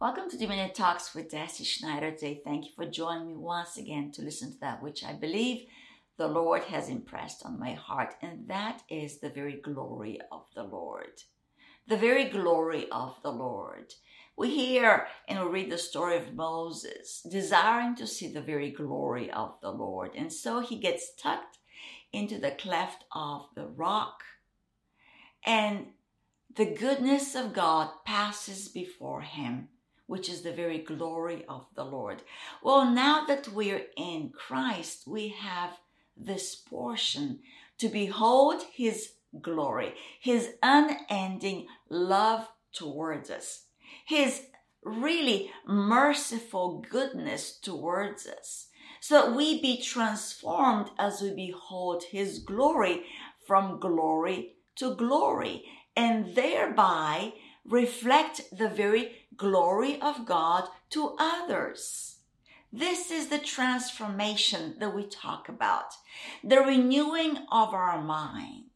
Welcome to Dominion Talks with Deci Schneider today. Thank you for joining me once again to listen to that which I believe the Lord has impressed on my heart, and that is the very glory of the Lord. The very glory of the Lord. We hear and we read the story of Moses desiring to see the very glory of the Lord, and so he gets tucked into the cleft of the rock, and the goodness of God passes before him which is the very glory of the Lord. Well, now that we're in Christ, we have this portion to behold his glory, his unending love towards us, his really merciful goodness towards us, so that we be transformed as we behold his glory from glory to glory, and thereby reflect the very glory of God to others. This is the transformation that we talk about, the renewing of our mind.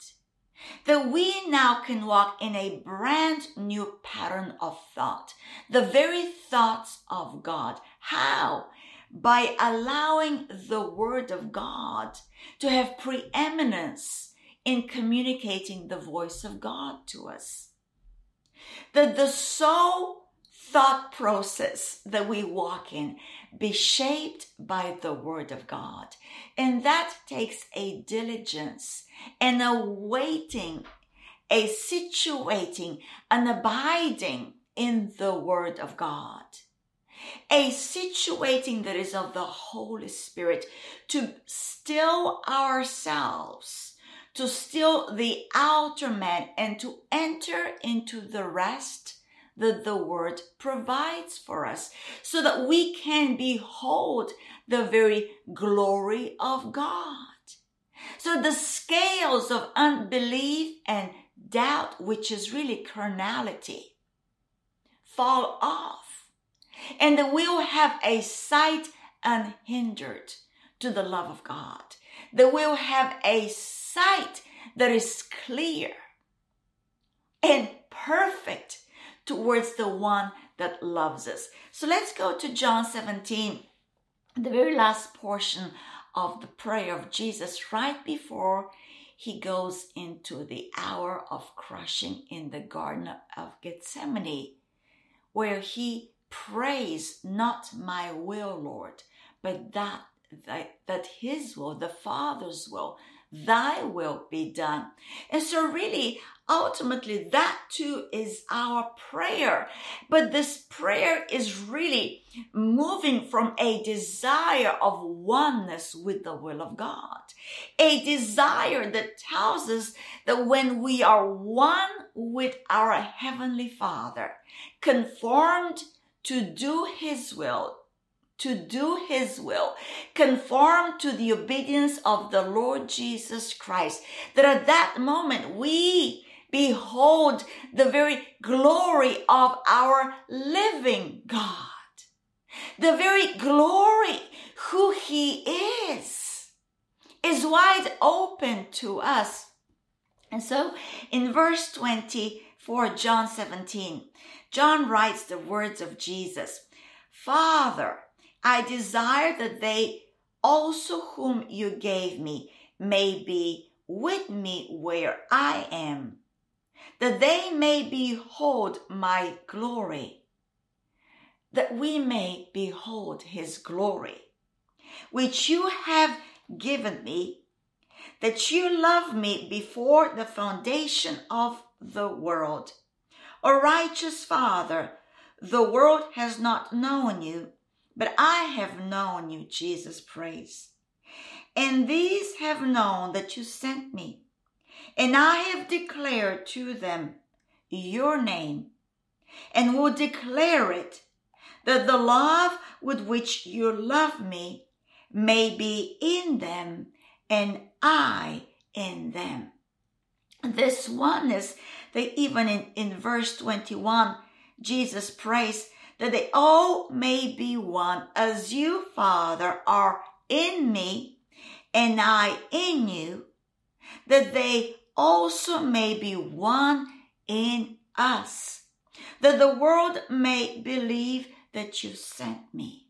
That we now can walk in a brand new pattern of thought, the very thoughts of God. How? By allowing the Word of God to have preeminence in communicating the voice of God to us. That the soul thought process that we walk in be shaped by the Word of God. And that takes a diligence and a waiting, a situating, an abiding in the Word of God. A situating that is of the Holy Spirit to still ourselves, to still the outer man, and to enter into the rest that the word provides for us so that we can behold the very glory of God. So the scales of unbelief and doubt, which is really carnality, fall off and that we'll have a sight unhindered to the love of God. That we'll have a sight that is clear and perfect towards the one that loves us. So let's go to John 17, the very last portion of the prayer of Jesus, right before he goes into the hour of crushing in the Garden of Gethsemane, where he prays, Not my will, Lord, but that, that, that his will, the Father's will, thy will be done. And so, really, ultimately, that too is our prayer. But this prayer is really moving from a desire of oneness with the will of God. A desire that tells us that when we are one with our Heavenly Father, conformed to do His will, to do his will, conform to the obedience of the Lord Jesus Christ, that at that moment we behold the very glory of our living God. The very glory who he is is wide open to us. And so in verse 24, John 17, John writes the words of Jesus, Father, I desire that they also whom you gave me may be with me where I am, that they may behold my glory, that we may behold his glory, which you have given me, that you love me before the foundation of the world. O righteous Father, the world has not known you, but I have known you, Jesus prays. And these have known that you sent me. And I have declared to them your name and will declare it that the love with which you love me may be in them and I in them. This oneness that even in, in verse 21, Jesus prays that they all may be one, as you, Father, are in me, and I in you, that they also may be one in us, that the world may believe that you sent me.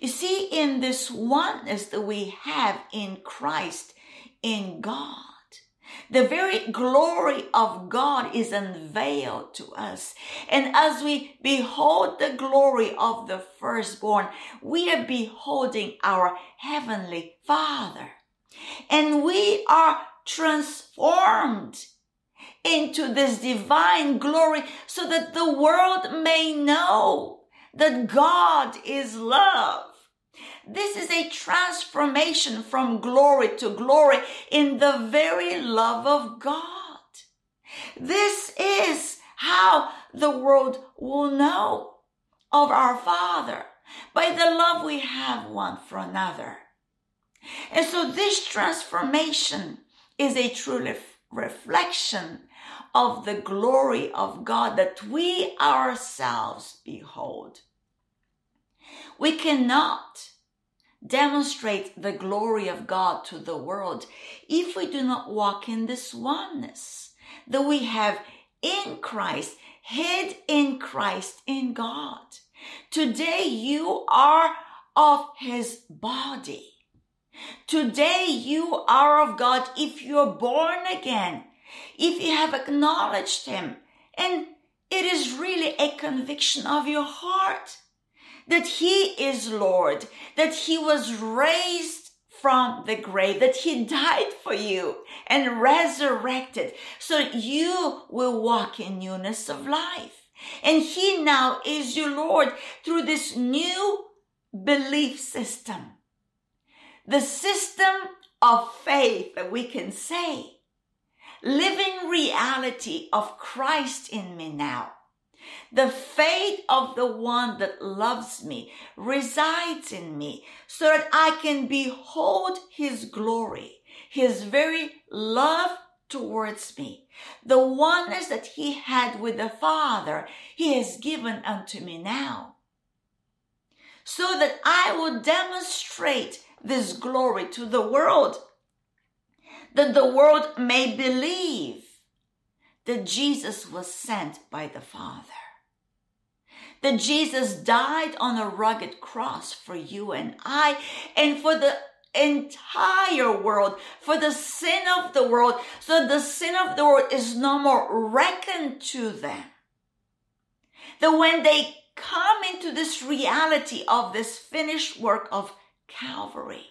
You see, in this oneness that we have in Christ, in God, the very glory of God is unveiled to us. And as we behold the glory of the firstborn, we are beholding our heavenly Father. And we are transformed into this divine glory so that the world may know that God is love. This is a transformation from glory to glory in the very love of God. This is how the world will know of our Father by the love we have one for another. And so this transformation is a true reflection of the glory of God that we ourselves behold. We cannot demonstrate the glory of God to the world if we do not walk in this oneness that we have in Christ, hid in Christ in God. Today you are of his body. Today you are of God if you're born again, if you have acknowledged him. And it is really a conviction of your heart that he is Lord, that he was raised from the grave, that he died for you and resurrected so you will walk in newness of life. And he now is your Lord through this new belief system. The system of faith that we can say, living reality of Christ in me now the faith of the one that loves me resides in me so that I can behold his glory, his very love towards me. The oneness that he had with the Father, he has given unto me now. So that I will demonstrate this glory to the world, that the world may believe that Jesus was sent by the Father. That Jesus died on a rugged cross for you and I and for the entire world, for the sin of the world, so the sin of the world is no more reckoned to them. That when they come into this reality of this finished work of Calvary,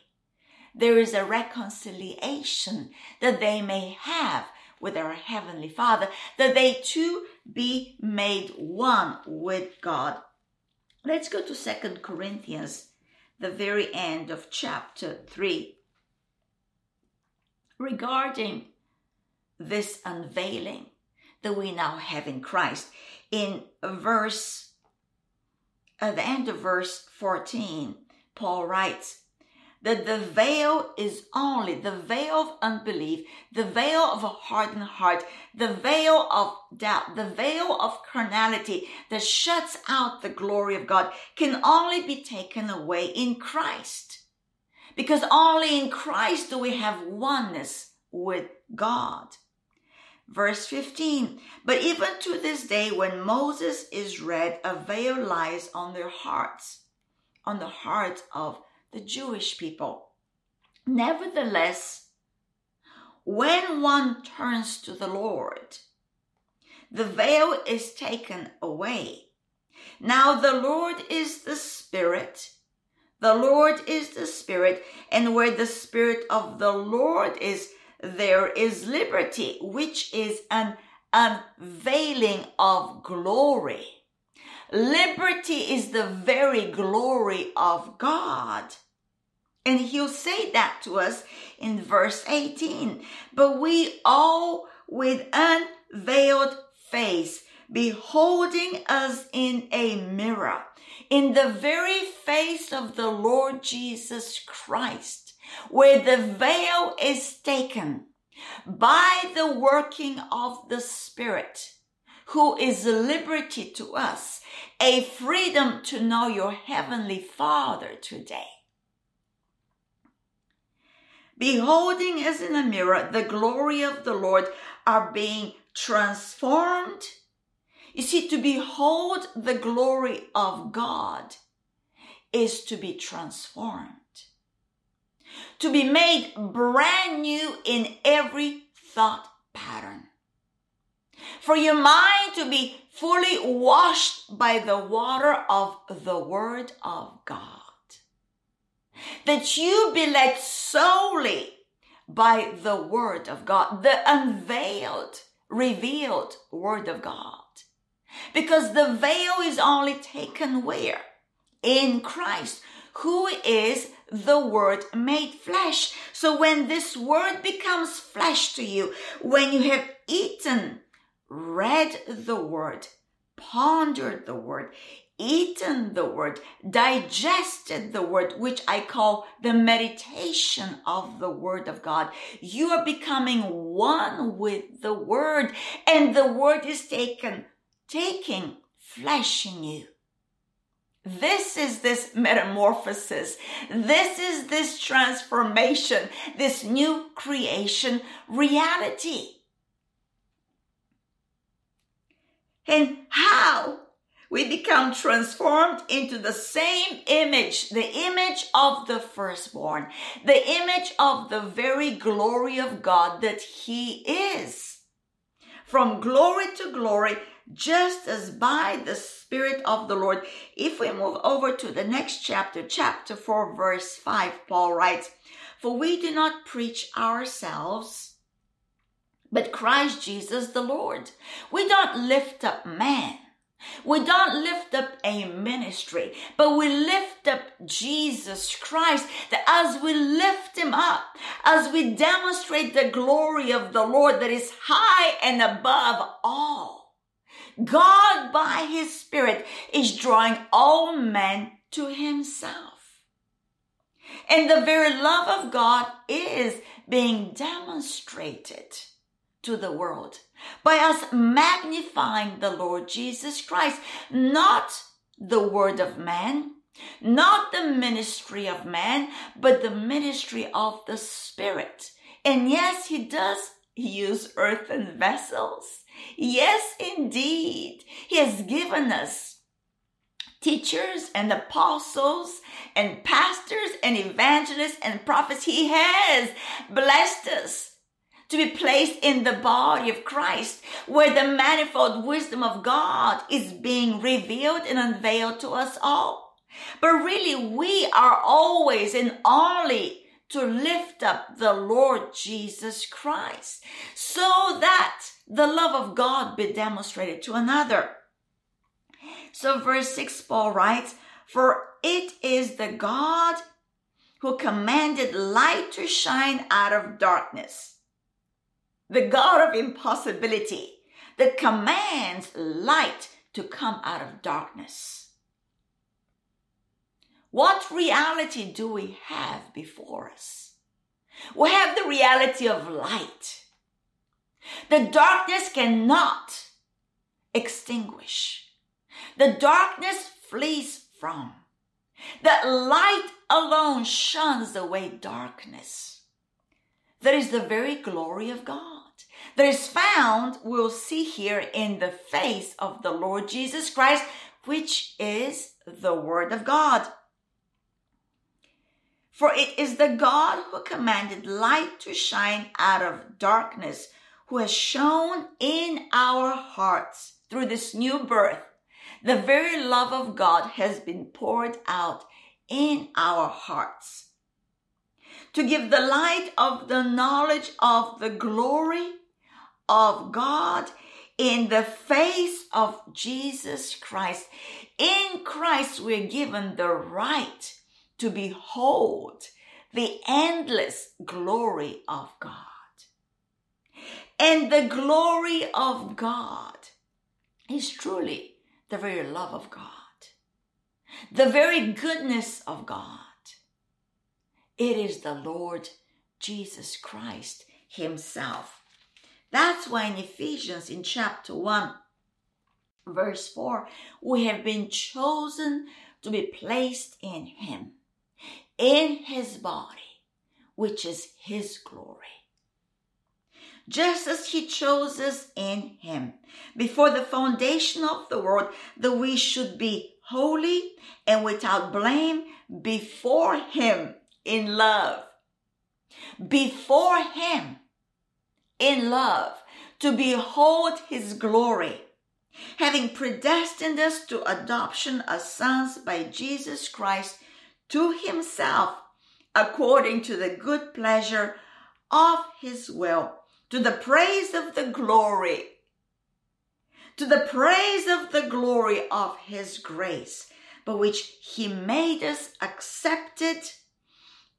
there is a reconciliation that they may have with our Heavenly Father, that they too be made one with God. Let's go to Second Corinthians, the very end of chapter 3. Regarding this unveiling that we now have in Christ, in verse, at the end of verse 14, Paul writes, that the veil is only the veil of unbelief, the veil of a hardened heart, the veil of doubt, the veil of carnality that shuts out the glory of God can only be taken away in Christ. Because only in Christ do we have oneness with God. Verse 15, but even to this day, when Moses is read, a veil lies on their hearts, on the hearts of the Jewish people. Nevertheless, when one turns to the Lord, the veil is taken away. Now the Lord is the Spirit. The Lord is the Spirit, and where the Spirit of the Lord is, there is liberty, which is an unveiling of glory. Liberty is the very glory of God. And he'll say that to us in verse 18. But we all with unveiled face, beholding us in a mirror, in the very face of the Lord Jesus Christ, where the veil is taken by the working of the Spirit who is liberty to us, a freedom to know your heavenly Father today. Beholding as in a mirror the glory of the Lord are being transformed. You see, to behold the glory of God is to be transformed, to be made brand new in every thought pattern, for your mind to be fully washed by the water of the Word of God, that you be led solely by the Word of God, the unveiled, revealed Word of God. Because the veil is only taken where? In Christ, who is the Word made flesh. So when this Word becomes flesh to you, when you have eaten, read the Word, pondered the Word, eaten the word, digested the word, which I call the meditation of the word of God. You are becoming one with the word and the word is taken, taking flesh in you. This is this metamorphosis. This is this transformation, this new creation reality. And how we become transformed into the same image, the image of the firstborn, the image of the very glory of God that He is. From glory to glory, just as by the Spirit of the Lord. If we move over to the next chapter, chapter 4, verse 5, Paul writes, For we do not preach ourselves, but Christ Jesus the Lord. We don't lift up man we don't lift up a ministry, but we lift up Jesus Christ. That as we lift him up, as we demonstrate the glory of the Lord that is high and above all, God by his Spirit is drawing all men to himself. And the very love of God is being demonstrated to the world by us magnifying the Lord Jesus Christ, not the word of man, not the ministry of man, but the ministry of the Spirit. And yes, he does use earthen vessels. Yes, indeed. He has given us teachers and apostles and pastors and evangelists and prophets. He has blessed us to be placed in the body of Christ, where the manifold wisdom of God is being revealed and unveiled to us all. But really, we are always and only to lift up the Lord Jesus Christ so that the love of God be demonstrated to another. So verse 6, Paul writes, For it is the God who commanded light to shine out of darkness the God of impossibility that commands light to come out of darkness. What reality do we have before us? We have the reality of light. The darkness cannot extinguish. The darkness flees from. That light alone shuns away darkness. That is the very glory of God that is found, we'll see here in the face of the Lord Jesus Christ, which is the Word of God. For it is the God who commanded light to shine out of darkness, who has shone in our hearts through this new birth. The very love of God has been poured out in our hearts to give the light of the knowledge of the glory of God in the face of Jesus Christ. In Christ, we're given the right to behold the endless glory of God. And the glory of God is truly the very love of God, the very goodness of God. It is the Lord Jesus Christ Himself. That's why in Ephesians in chapter 1, verse 4, we have been chosen to be placed in Him, in His body, which is His glory. just as he chose us in him before the foundation of the world, that we should be holy and without blame before him in love. Before him in love to behold his glory, having predestined us to adoption as sons by Jesus Christ to himself, according to the good pleasure of his will, to the praise of the glory, to the praise of the glory of his grace, by which he made us accepted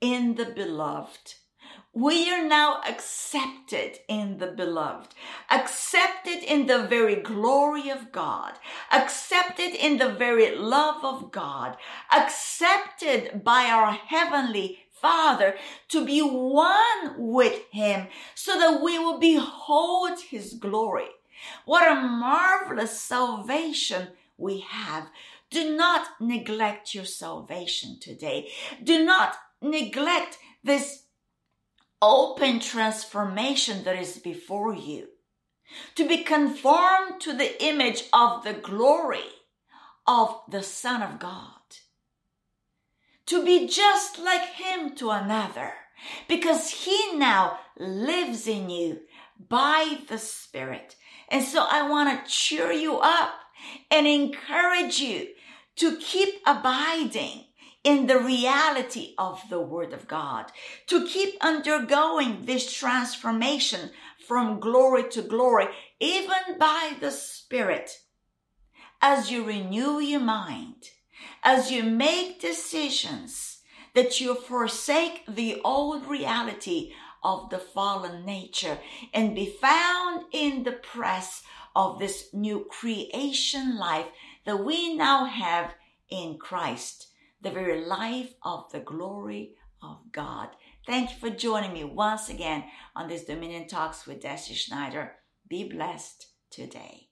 in the beloved we are now accepted in the beloved, accepted in the very glory of God, accepted in the very love of God, accepted by our heavenly Father to be one with Him so that we will behold His glory. What a marvelous salvation we have. Do not neglect your salvation today. Do not neglect this open transformation that is before you, to be conformed to the image of the glory of the Son of God, to be just like Him to another, because He now lives in you by the Spirit. And so I want to cheer you up and encourage you to keep abiding in the reality of the Word of God, to keep undergoing this transformation from glory to glory, even by the Spirit, as you renew your mind, as you make decisions that you forsake the old reality of the fallen nature and be found in the press of this new creation life that we now have in Christ the very life of the glory of God. Thank you for joining me once again on this Dominion Talks with Deci Schneider. Be blessed today.